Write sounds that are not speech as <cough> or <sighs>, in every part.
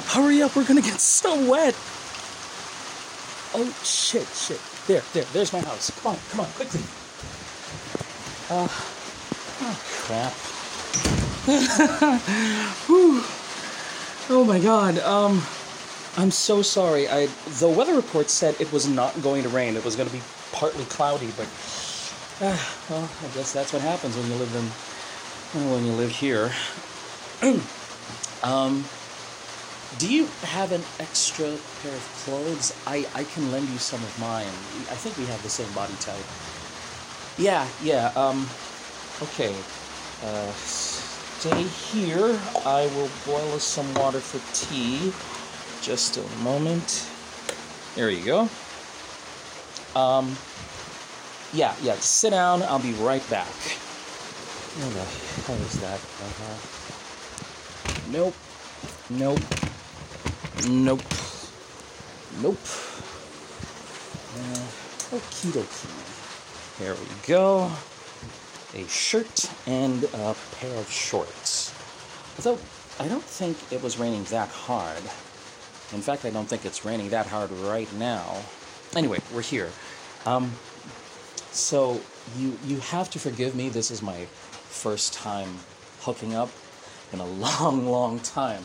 up, hurry up, we're gonna get so wet. Oh shit, shit. There, there, there's my house. Come on, come on, quickly. Uh, oh crap. <laughs> Oh my god. Um, I'm so sorry. I the weather report said it was not going to rain. It was going to be partly cloudy, but uh, well, I guess that's what happens when you live in when you live here. <clears throat> um, do you have an extra pair of clothes? I I can lend you some of mine. I think we have the same body type. Yeah, yeah. Um, okay. Uh, stay here. I will boil us some water for tea. Just a moment. There you go. Um, yeah, yeah. Sit down. I'll be right back. What the hell is that? Uh-huh. Nope. Nope. Nope. Nope. Uh, okie dokie. There we go a shirt and a pair of shorts. Although I don't think it was raining that hard. In fact, I don't think it's raining that hard right now. Anyway, we're here. Um, so you you have to forgive me. This is my first time hooking up in a <laughs> long, long time,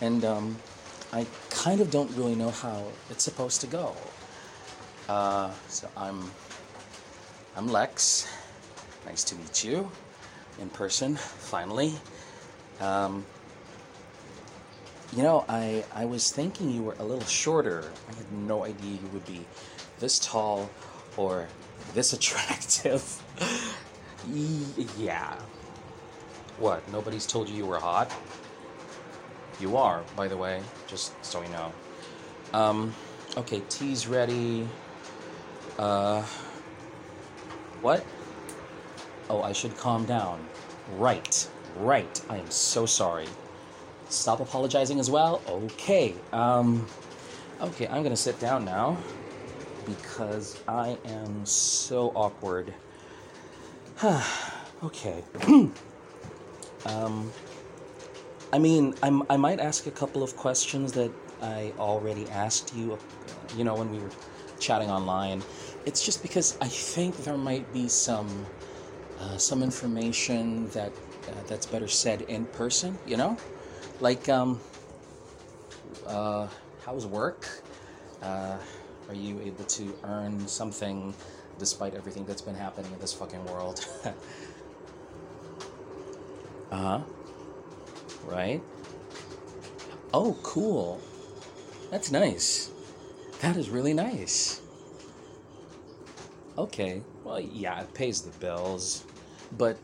and um, I kind of don't really know how it's supposed to go. Uh, so I'm I'm Lex Nice to meet you in person, finally. Um, you know, I, I was thinking you were a little shorter. I had no idea you would be this tall or this <laughs> attractive. <laughs> yeah. What? Nobody's told you you were hot? You are, by the way, just so you know. Um, okay, tea's ready. Uh, what? Oh, I should calm down. Right, right. I am so sorry. Stop apologizing as well? Okay. Um, okay, I'm gonna sit down now because I am so awkward. <sighs> okay. <clears throat> um, I mean, I'm, I might ask a couple of questions that I already asked you, you know, when we were chatting online. It's just because I think there might be some uh, some information that uh, that's better said in person. You know, like um, uh, how's work? Uh, are you able to earn something despite everything that's been happening in this fucking world? <laughs> uh huh. Right. Oh, cool. That's nice. That is really nice. Okay. Well, yeah, it pays the bills. But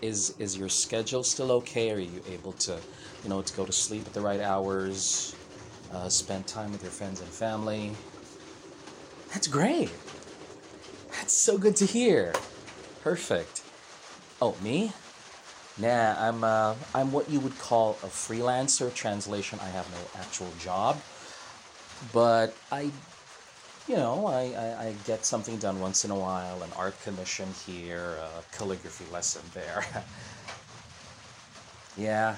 is is your schedule still okay? Are you able to, you know, to go to sleep at the right hours, uh, spend time with your friends and family? That's great. That's so good to hear. Perfect. Oh, me? Nah, I'm uh, I'm what you would call a freelancer. Translation: I have no actual job, but I you know, I, I, I, get something done once in a while, an art commission here, a calligraphy lesson there. <laughs> yeah,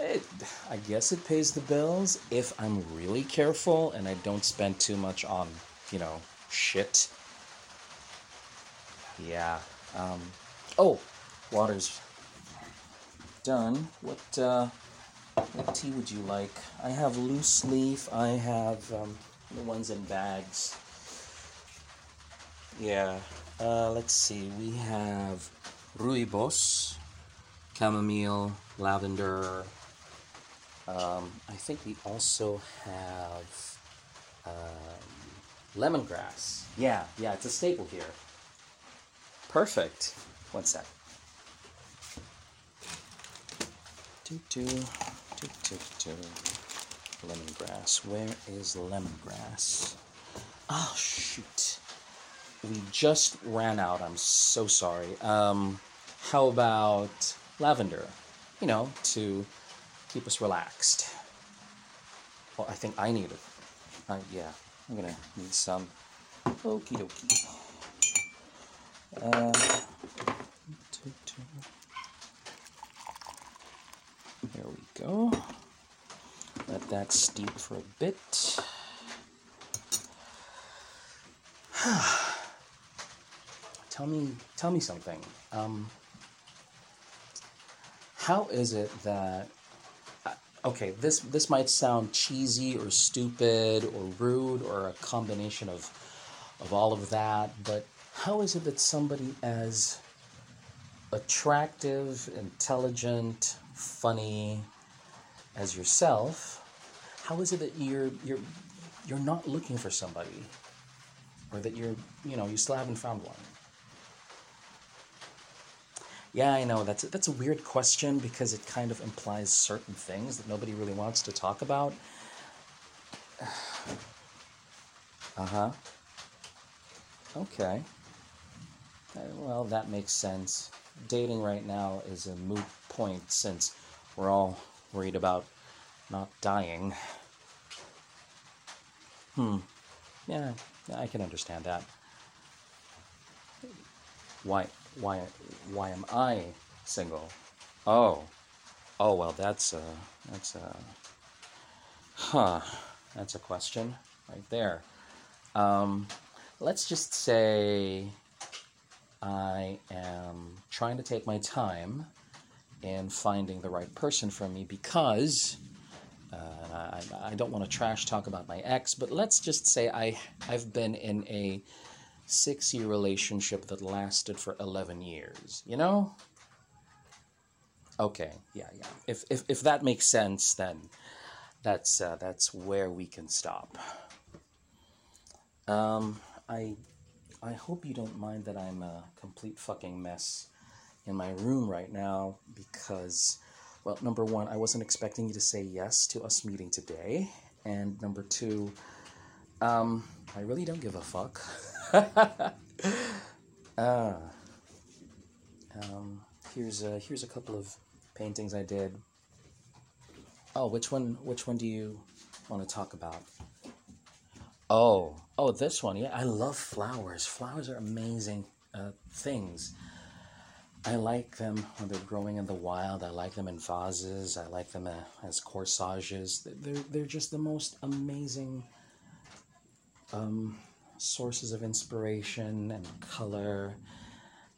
it, I guess it pays the bills if I'm really careful and I don't spend too much on, you know, shit. Yeah. Um, oh, water's done. What, uh, what tea would you like? I have loose leaf. I have um, the ones in bags. Yeah. Uh, let's see. We have rooibos, chamomile, lavender. Um, I think we also have um, lemongrass. Yeah, yeah, it's a staple here. Perfect. One sec. Do do do do lemongrass. Where is lemongrass? Oh, shoot. We just ran out. I'm so sorry. Um, how about lavender? You know, to keep us relaxed. Well, I think I need it. Uh, yeah, I'm gonna need some. Okie dokie. Uh, we go. Let that steep for a bit. <sighs> tell me, tell me something. Um, how is it that uh, okay this this might sound cheesy or stupid or rude or a combination of of all of that but how is it that somebody as attractive intelligent funny as yourself how is it that you're you're you're not looking for somebody or that you're you know you still haven't found one yeah, I know. That's a, that's a weird question because it kind of implies certain things that nobody really wants to talk about. <sighs> Uh huh. Okay. Well, that makes sense. Dating right now is a moot point since we're all worried about not dying. Hmm. Yeah, I can understand that. Why? why why am I single? Oh, oh well, that's a that's a huh. That's a question right there. Um, let's just say I am trying to take my time in finding the right person for me because uh, I, I don't want to trash talk about my ex, but let's just say I I've been in a six year relationship that lasted for 11 years, you know? Okay, yeah, yeah. If, if, if that makes sense, then that's, uh, that's where we can stop. Um, I, I hope you don't mind that I'm a complete fucking mess in my room right now because, well, number one, I wasn't expecting you to say yes to us meeting today. And number two, um, I really don't give a fuck. <laughs> ah. Um, here's a, here's a couple of paintings I did. Oh, which one? Which one do you want to talk about? Oh, oh, this one. Yeah, I love flowers. Flowers are amazing uh, things. I like them when they're growing in the wild. I like them in vases. I like them uh, as corsages. They're, they're just the most amazing um, sources of inspiration and color.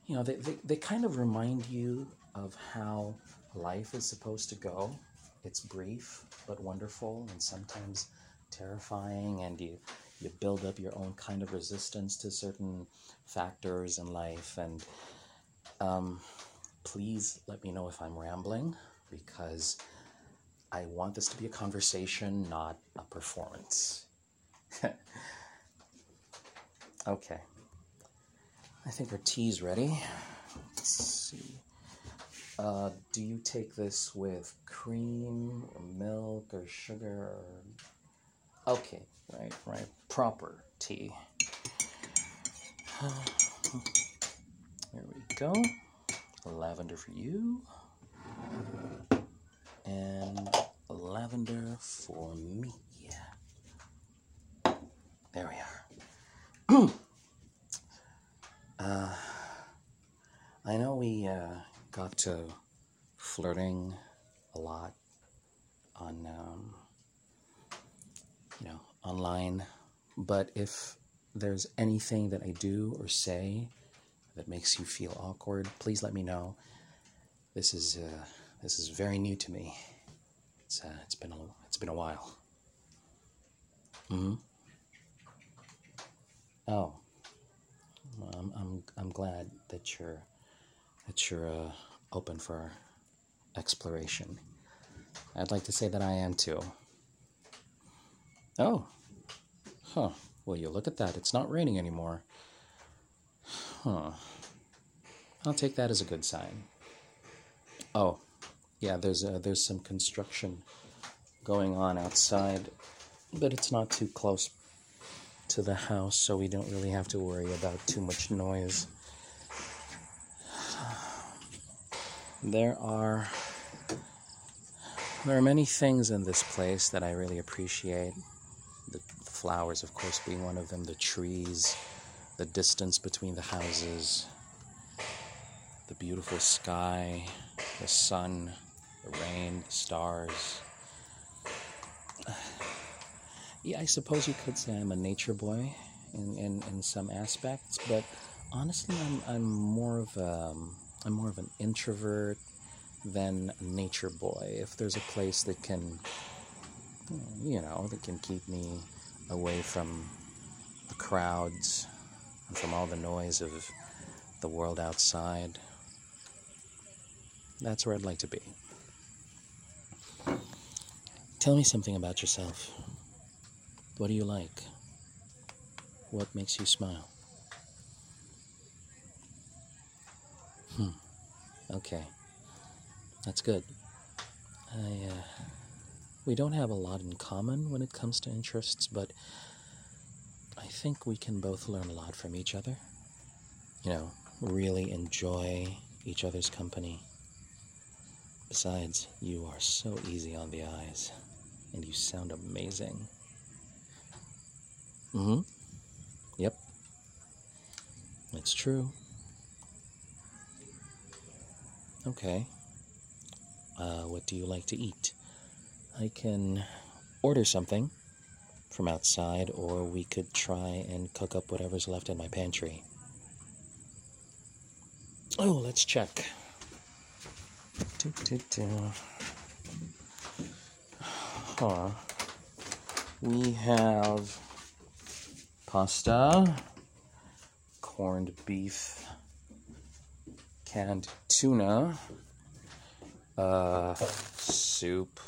You know, they, they, they kind of remind you of how life is supposed to go. It's brief but wonderful and sometimes terrifying, and you, you build up your own kind of resistance to certain factors in life. And um, please let me know if I'm rambling because I want this to be a conversation, not a performance. <laughs> Okay. I think our tea's ready. Let's see. Uh, do you take this with cream or milk or sugar or... Okay, right, right. Proper tea. There we go. Lavender for you. And lavender for me. There we are. <clears throat> uh, I know we uh, got to flirting a lot on, um, you know, online, but if there's anything that I do or say that makes you feel awkward, please let me know. This is uh, this is very new to me. It's uh, it's been a it's been a while. Hmm. Oh, I'm, I'm, I'm glad that you're that you're uh, open for exploration. I'd like to say that I am too. Oh, huh. Well, you look at that. It's not raining anymore. Huh. I'll take that as a good sign. Oh, yeah. There's a, there's some construction going on outside, but it's not too close to the house, so we don't really have to worry about too much noise. There are there are many things in this place that I really appreciate. The flowers, of course, being one of them, the trees, the distance between the houses, the beautiful sky, the sun, the rain, the stars. <sighs> Yeah, I suppose you could say I'm a nature boy in, in, in some aspects, but honestly, I'm, I'm more of a, I'm more of an introvert than nature boy. If there's a place that can, you know, that can keep me away from the crowds and from all the noise of the world outside, that's where I'd like to be. Tell me something about yourself. What do you like? What makes you smile? Hmm. Okay. That's good. I, uh, we don't have a lot in common when it comes to interests, but I think we can both learn a lot from each other. You know, really enjoy each other's company. Besides, you are so easy on the eyes, and you sound amazing. Mm hmm. Yep. It's true. Okay. Uh, what do you like to eat? I can order something from outside, or we could try and cook up whatever's left in my pantry. Oh, let's check. Do, do, do. Huh. We have pasta, corned beef, canned tuna, uh, soup,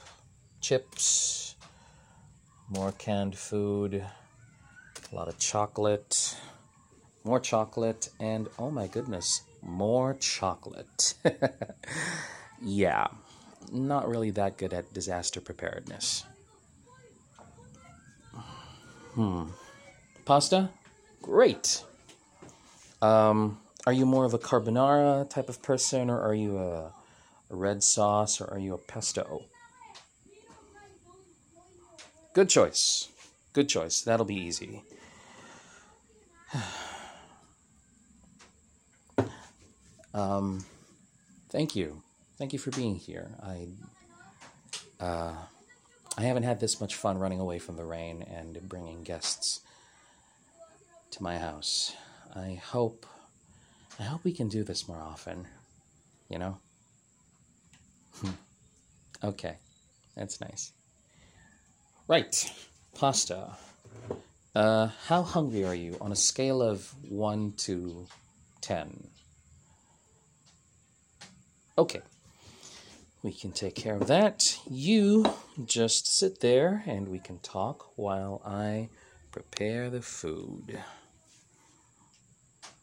chips, more canned food, a lot of chocolate, more chocolate, and oh my goodness, more chocolate. <laughs> yeah, not really that good at disaster preparedness. Hmm. Pasta? Great. Um, are you more of a carbonara type of person, or are you a, a red sauce, or are you a pesto? Good choice. Good choice. That'll be easy. <sighs> um, thank you. Thank you for being here. I uh, I haven't had this much fun running away from the rain and bringing guests to my house. I hope I hope we can do this more often. You know? <laughs> okay. That's nice. Right. Pasta. Uh, how hungry are you on a scale of 1 to 10? Okay. We can take care of that. You just sit there and we can talk while I prepare the food.